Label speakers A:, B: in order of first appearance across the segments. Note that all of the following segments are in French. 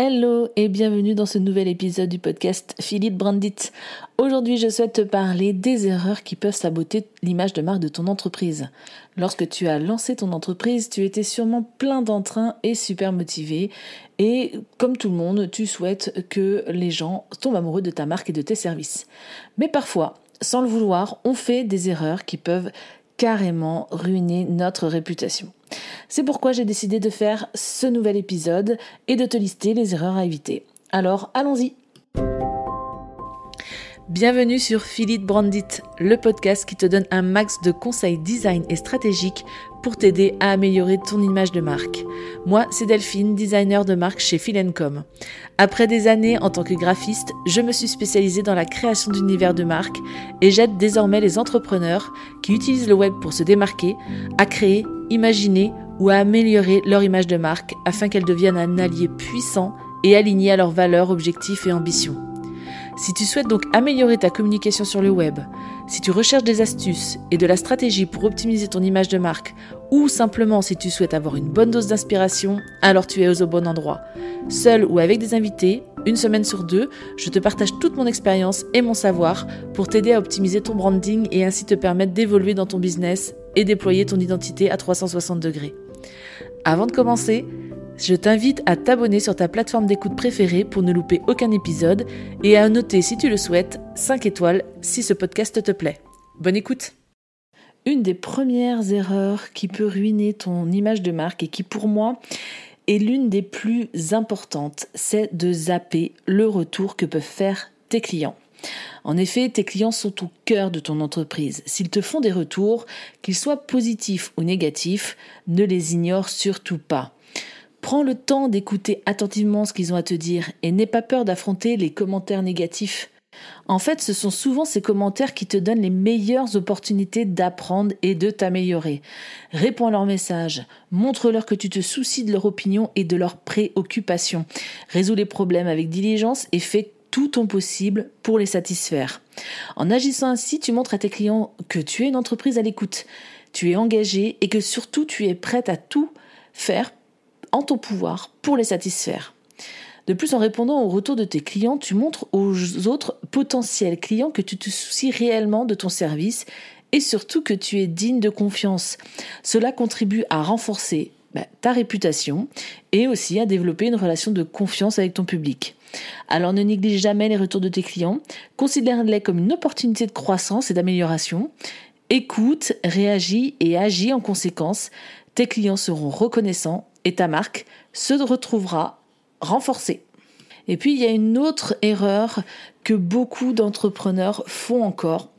A: Hello et bienvenue dans ce nouvel épisode du podcast Philippe Brandit. Aujourd'hui, je souhaite te parler des erreurs qui peuvent saboter l'image de marque de ton entreprise. Lorsque tu as lancé ton entreprise, tu étais sûrement plein d'entrain et super motivé et comme tout le monde, tu souhaites que les gens tombent amoureux de ta marque et de tes services. Mais parfois, sans le vouloir, on fait des erreurs qui peuvent carrément ruiner notre réputation. C'est pourquoi j'ai décidé de faire ce nouvel épisode et de te lister les erreurs à éviter. Alors allons-y Bienvenue sur Philippe Brandit, le podcast qui te donne un max de conseils design et stratégiques pour t'aider à améliorer ton image de marque. Moi, c'est Delphine, designer de marque chez Philencom. Après des années en tant que graphiste, je me suis spécialisée dans la création d'univers de marque et j'aide désormais les entrepreneurs qui utilisent le web pour se démarquer à créer, imaginer ou à améliorer leur image de marque afin qu'elle devienne un allié puissant et aligné à leurs valeurs, objectifs et ambitions. Si tu souhaites donc améliorer ta communication sur le web, si tu recherches des astuces et de la stratégie pour optimiser ton image de marque, ou simplement si tu souhaites avoir une bonne dose d'inspiration, alors tu es au bon endroit. Seul ou avec des invités, une semaine sur deux, je te partage toute mon expérience et mon savoir pour t'aider à optimiser ton branding et ainsi te permettre d'évoluer dans ton business et déployer ton identité à 360 degrés. Avant de commencer, je t'invite à t'abonner sur ta plateforme d'écoute préférée pour ne louper aucun épisode et à noter si tu le souhaites 5 étoiles si ce podcast te plaît. Bonne écoute Une des premières erreurs qui peut ruiner ton image de marque et qui pour moi est l'une des plus importantes, c'est de zapper le retour que peuvent faire tes clients. En effet, tes clients sont au cœur de ton entreprise. S'ils te font des retours, qu'ils soient positifs ou négatifs, ne les ignore surtout pas. Prends le temps d'écouter attentivement ce qu'ils ont à te dire et n'aie pas peur d'affronter les commentaires négatifs. En fait, ce sont souvent ces commentaires qui te donnent les meilleures opportunités d'apprendre et de t'améliorer. Réponds à leurs messages, montre-leur que tu te soucies de leur opinion et de leurs préoccupations. Résous les problèmes avec diligence et fais tout ton possible pour les satisfaire. En agissant ainsi, tu montres à tes clients que tu es une entreprise à l'écoute, tu es engagé et que surtout tu es prête à tout faire en ton pouvoir pour les satisfaire. De plus, en répondant aux retours de tes clients, tu montres aux autres potentiels clients que tu te soucies réellement de ton service et surtout que tu es digne de confiance. Cela contribue à renforcer bah, ta réputation et aussi à développer une relation de confiance avec ton public. Alors ne néglige jamais les retours de tes clients, considère-les comme une opportunité de croissance et d'amélioration. Écoute, réagis et agis en conséquence. Tes clients seront reconnaissants et ta marque se retrouvera renforcée. Et puis il y a une autre erreur que beaucoup d'entrepreneurs font encore,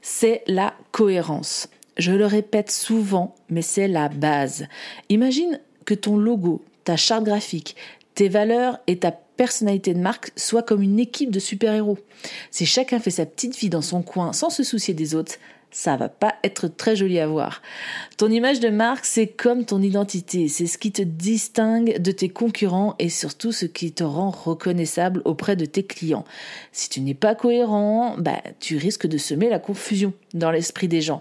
A: c'est la cohérence. Je le répète souvent, mais c'est la base. Imagine que ton logo, ta charte graphique, tes valeurs et ta personnalité de marque soient comme une équipe de super-héros. Si chacun fait sa petite vie dans son coin sans se soucier des autres, ça va pas être très joli à voir. Ton image de marque, c'est comme ton identité, c'est ce qui te distingue de tes concurrents et surtout ce qui te rend reconnaissable auprès de tes clients. Si tu n'es pas cohérent, bah, tu risques de semer la confusion dans l'esprit des gens.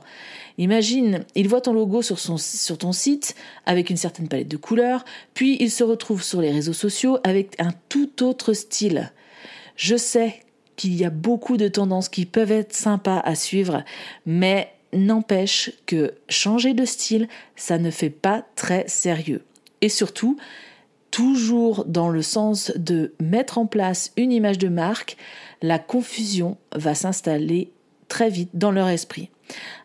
A: Imagine, il voit ton logo sur, son, ton site avec une certaine palette de couleurs, puis il se retrouve sur les réseaux sociaux avec un tout autre style. Je sais qu'il y a beaucoup de tendances qui peuvent être sympas à suivre, mais n'empêche que changer de style, ça ne fait pas très sérieux. Et surtout, toujours dans le sens de mettre en place une image de marque, la confusion va s'installer très vite dans leur esprit.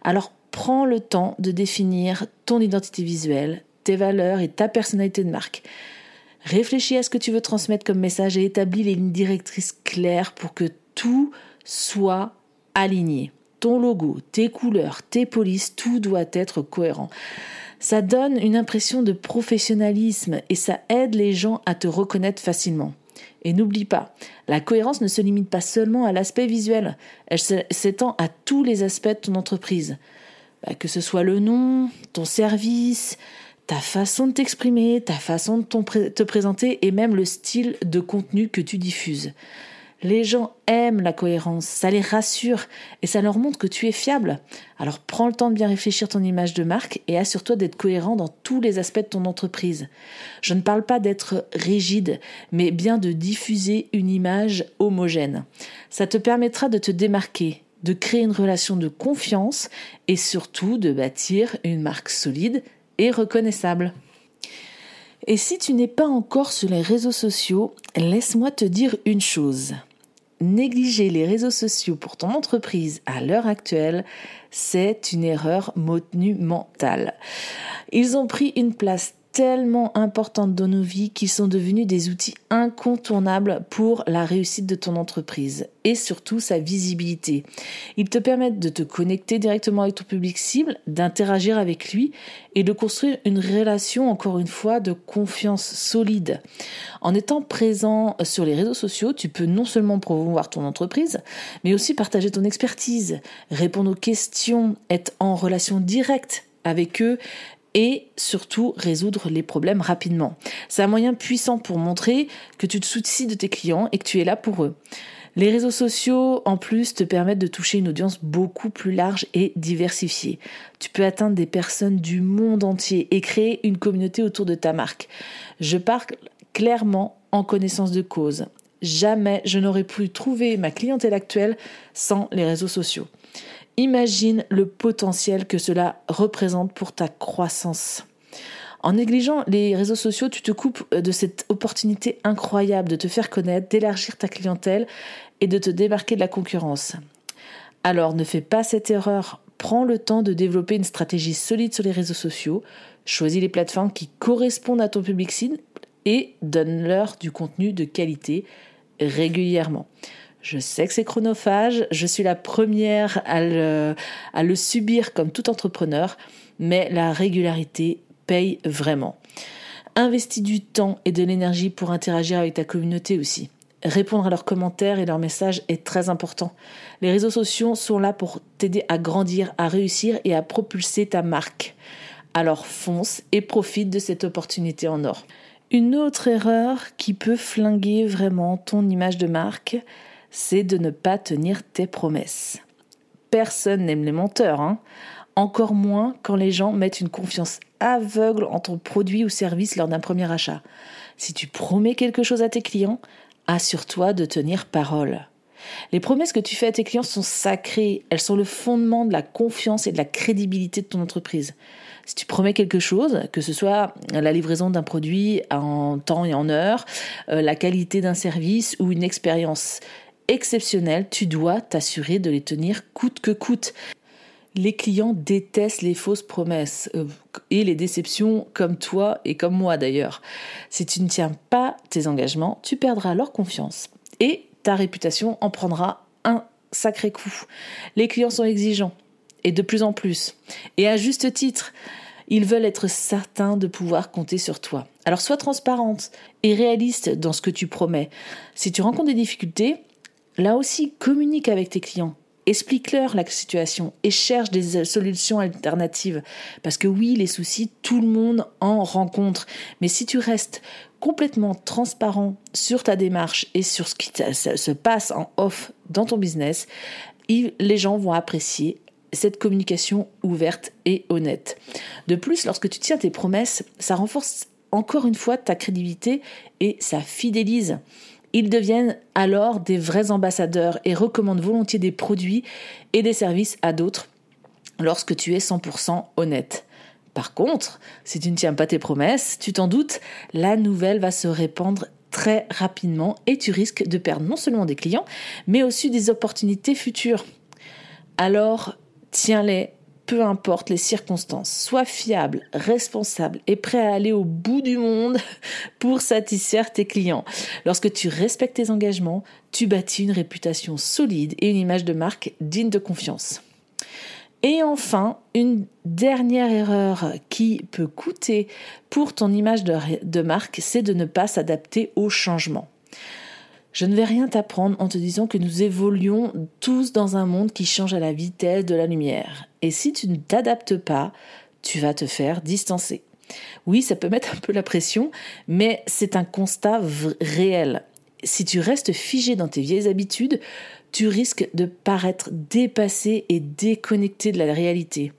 A: Alors prends le temps de définir ton identité visuelle, tes valeurs et ta personnalité de marque. Réfléchis à ce que tu veux transmettre comme message et établis les lignes directrices claires pour que tout soit aligné. Ton logo, tes couleurs, tes polices, tout doit être cohérent. Ça donne une impression de professionnalisme et ça aide les gens à te reconnaître facilement. Et n'oublie pas, la cohérence ne se limite pas seulement à l'aspect visuel, elle s'étend à tous les aspects de ton entreprise. Bah, que ce soit le nom, ton service, ta façon de t'exprimer, ta façon de te présenter et même le style de contenu que tu diffuses. Les gens aiment la cohérence, ça les rassure et ça leur montre que tu es fiable. Alors prends le temps de bien réfléchir ton image de marque et assure-toi d'être cohérent dans tous les aspects de ton entreprise. Je ne parle pas d'être rigide, mais bien de diffuser une image homogène. Ça te permettra de te démarquer, de créer une relation de confiance et surtout de bâtir une marque solide et reconnaissable. Et si tu n'es pas encore sur les réseaux sociaux, laisse-moi te dire une chose. Négliger les réseaux sociaux pour ton entreprise à l'heure actuelle, c'est une erreur monumentale. Ils ont pris une place tellement importantes dans nos vies qu'ils sont devenus des outils incontournables pour la réussite de ton entreprise et surtout sa visibilité. Ils te permettent de te connecter directement avec ton public cible, d'interagir avec lui et de construire une relation, encore une fois, de confiance solide. En étant présent sur les réseaux sociaux, tu peux non seulement promouvoir ton entreprise, mais aussi partager ton expertise, répondre aux questions, être en relation directe avec eux et surtout résoudre les problèmes rapidement. C'est un moyen puissant pour montrer que tu te soucies de tes clients et que tu es là pour eux. Les réseaux sociaux, en plus, te permettent de toucher une audience beaucoup plus large et diversifiée. Tu peux atteindre des personnes du monde entier et créer une communauté autour de ta marque. Je parle clairement en connaissance de cause. Jamais je n'aurais pu trouver ma clientèle actuelle sans les réseaux sociaux. Imagine le potentiel que cela représente pour ta croissance. En négligeant les réseaux sociaux, tu te coupes de cette opportunité incroyable de te faire connaître, d'élargir ta clientèle et de te démarquer de la concurrence. Alors ne fais pas cette erreur. Prends le temps de développer une stratégie solide sur les réseaux sociaux. Choisis les plateformes qui correspondent à ton public cible et donne-leur du contenu de qualité régulièrement. Je sais que c'est chronophage, je suis la première à le, subir comme tout entrepreneur, mais la régularité paye vraiment. Investis du temps et de l'énergie pour interagir avec ta communauté aussi. Répondre à leurs commentaires et leurs messages est très important. Les réseaux sociaux sont là pour t'aider à grandir, à réussir et à propulser ta marque. Alors fonce et profite de cette opportunité en or. Une autre erreur qui peut flinguer vraiment ton image de marque, c'est de ne pas tenir tes promesses. Personne n'aime les menteurs, hein encore moins quand les gens mettent une confiance aveugle en ton produit ou service lors d'un premier achat. Si tu promets quelque chose à tes clients, assure-toi de tenir parole. Les promesses que tu fais à tes clients sont sacrées, elles sont le fondement de la confiance et de la crédibilité de ton entreprise. Si tu promets quelque chose, que ce soit la livraison d'un produit en temps et en heure, euh, la qualité d'un service ou une expérience exceptionnel, tu dois t'assurer de les tenir coûte que coûte. Les clients détestent les fausses promesses euh, et les déceptions comme toi et comme moi d'ailleurs. Si tu ne tiens pas tes engagements, tu perdras leur confiance et ta réputation en prendra un sacré coup. Les clients sont exigeants et de plus en plus. Et à juste titre, ils veulent être certains de pouvoir compter sur toi. Alors sois transparente et réaliste dans ce que tu promets. Si tu rencontres des difficultés, Là aussi, communique avec tes clients. Explique-leur la situation et cherche des solutions alternatives. Parce que oui, les soucis, tout le monde en rencontre. Mais si tu restes complètement transparent sur ta démarche et sur ce qui se passe en off dans ton business, les gens vont apprécier cette communication ouverte et honnête. De plus, lorsque tu tiens tes promesses, ça renforce encore une fois ta crédibilité et ça fidélise. Ils deviennent alors des vrais ambassadeurs et recommandent volontiers des produits et des services à d'autres lorsque tu es 100% honnête. Par contre, si tu ne tiens pas tes promesses, tu t'en doutes, la nouvelle va se répandre très rapidement et tu risques de perdre non seulement des clients, mais aussi des opportunités futures. Alors, tiens-les peu importe les circonstances. Sois fiable, responsable et prêt à aller au bout du monde pour satisfaire tes clients. Lorsque tu respectes tes engagements, tu bâtis une réputation solide et une image de marque digne de confiance. Et enfin, une dernière erreur qui peut coûter pour ton image de, marque, c'est de ne pas s'adapter au changement. Je ne vais rien t'apprendre en te disant que nous évoluons tous dans un monde qui change à la vitesse de la lumière. Et si tu ne t'adaptes pas, tu vas te faire distancer. Oui, ça peut mettre un peu la pression, mais c'est un constat réel. si tu restes figé dans tes vieilles habitudes, tu risques de paraître dépassé et déconnecté de la réalité.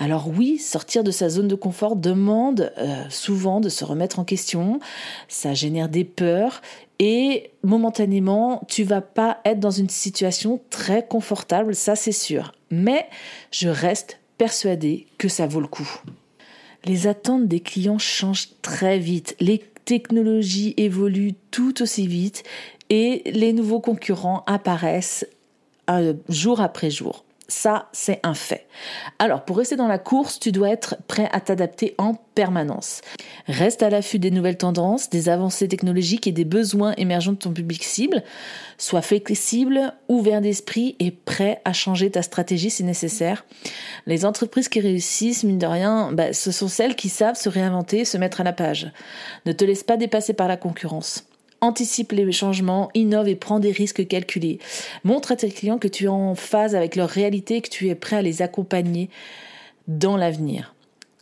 A: Alors oui, sortir de sa zone de confort demande euh, souvent de se remettre en question, ça génère des peurs et momentanément, tu vas pas être dans une situation très confortable, ça c'est sûr. Mais je reste persuadée que ça vaut le coup. Les attentes des clients changent très vite, les technologies évoluent tout aussi vite et les nouveaux concurrents apparaissent euh, jour après jour. Ça, c'est un fait. Alors, pour rester dans la course, tu dois être prêt à t'adapter en permanence. Reste à l'affût des nouvelles tendances, des avancées technologiques et des besoins émergents de ton public cible. Sois flexible, ouvert d'esprit et prêt à changer ta stratégie si nécessaire. Les entreprises qui réussissent, mine de rien, bah, ce sont celles qui savent se réinventer, se mettre à la page. Ne te laisse pas dépasser par la concurrence. Anticipe les changements, innove et prends des risques calculés. Montre à tes clients que tu es en phase avec leur réalité et que tu es prêt à les accompagner dans l'avenir.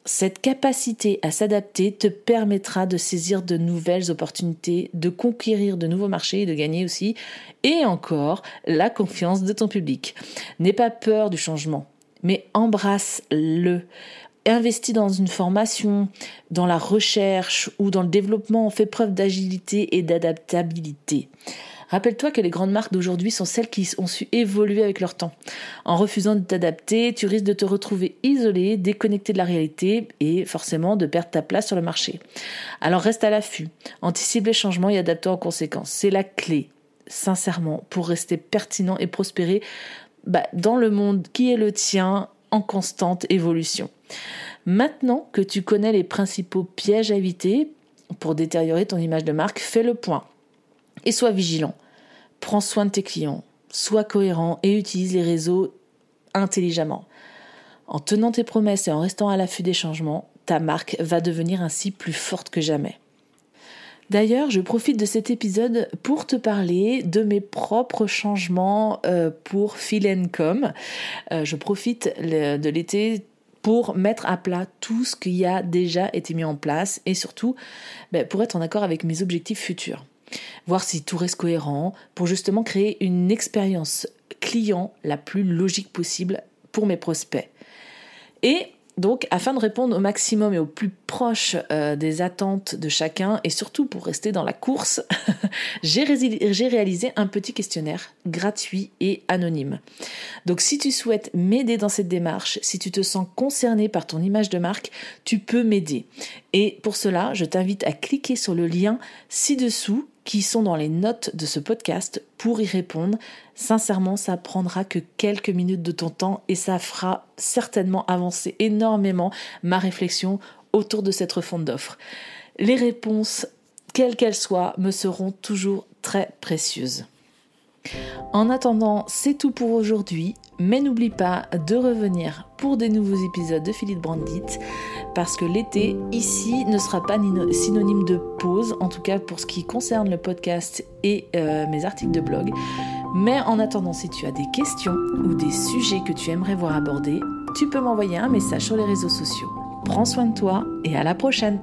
A: Cette capacité à s'adapter te permettra de saisir de nouvelles opportunités, de conquérir de nouveaux marchés et de gagner aussi, et encore, la confiance de ton public. N'aie pas peur du changement, mais embrasse-le investi dans une formation, dans la recherche ou dans le développement, fait preuve d'agilité et d'adaptabilité. Rappelle-toi que les grandes marques d'aujourd'hui sont celles qui ont su évoluer avec leur temps. En refusant de t'adapter, tu risques de te retrouver isolé, déconnecté de la réalité et forcément de perdre ta place sur le marché. Alors reste à l'affût, anticipe les changements et adapte-toi en conséquence. C'est la clé, sincèrement, pour rester pertinent et prospérer bah, dans le monde qui est le tien en constante évolution. Maintenant que tu connais les principaux pièges à éviter pour détériorer ton image de marque, fais le point et sois vigilant. Prends soin de tes clients, sois cohérent et utilise les réseaux intelligemment. En tenant tes promesses et en restant à l'affût des changements, ta marque va devenir ainsi plus forte que jamais. D'ailleurs, je profite de cet épisode pour te parler de mes propres changements euh, pour Philencom. Euh, je profite de l'été pour mettre à plat tout ce qui a déjà été mis en place et surtout ben, pour être en accord avec mes objectifs futurs. Voir si tout reste cohérent pour justement créer une expérience client la plus logique possible pour mes prospects. Et donc, afin de répondre au maximum et au plus proche euh, des attentes de chacun, et surtout pour rester dans la course, j'ai réalisé un petit questionnaire gratuit et anonyme. Donc, si tu souhaites m'aider dans cette démarche, si tu te sens concerné par ton image de marque, tu peux m'aider. Et pour cela, je t'invite à cliquer sur le lien ci-dessous qui sont dans les notes de ce podcast pour y répondre. Sincèrement, ça prendra que quelques minutes de ton temps et ça fera certainement avancer énormément ma réflexion autour de cette refonte d'offres. Les réponses, quelles qu'elles soient, me seront toujours très précieuses. En attendant, c'est tout pour aujourd'hui, mais n'oublie pas de revenir pour des nouveaux épisodes de Philippe Brandit, parce que l'été, ici, ne sera pas synonyme de pause, en tout cas pour ce qui concerne le podcast et euh, mes articles de blog. Mais en attendant, si tu as des questions ou des sujets que tu aimerais voir abordés, tu peux m'envoyer un message sur les réseaux sociaux. Prends soin de toi et à la prochaine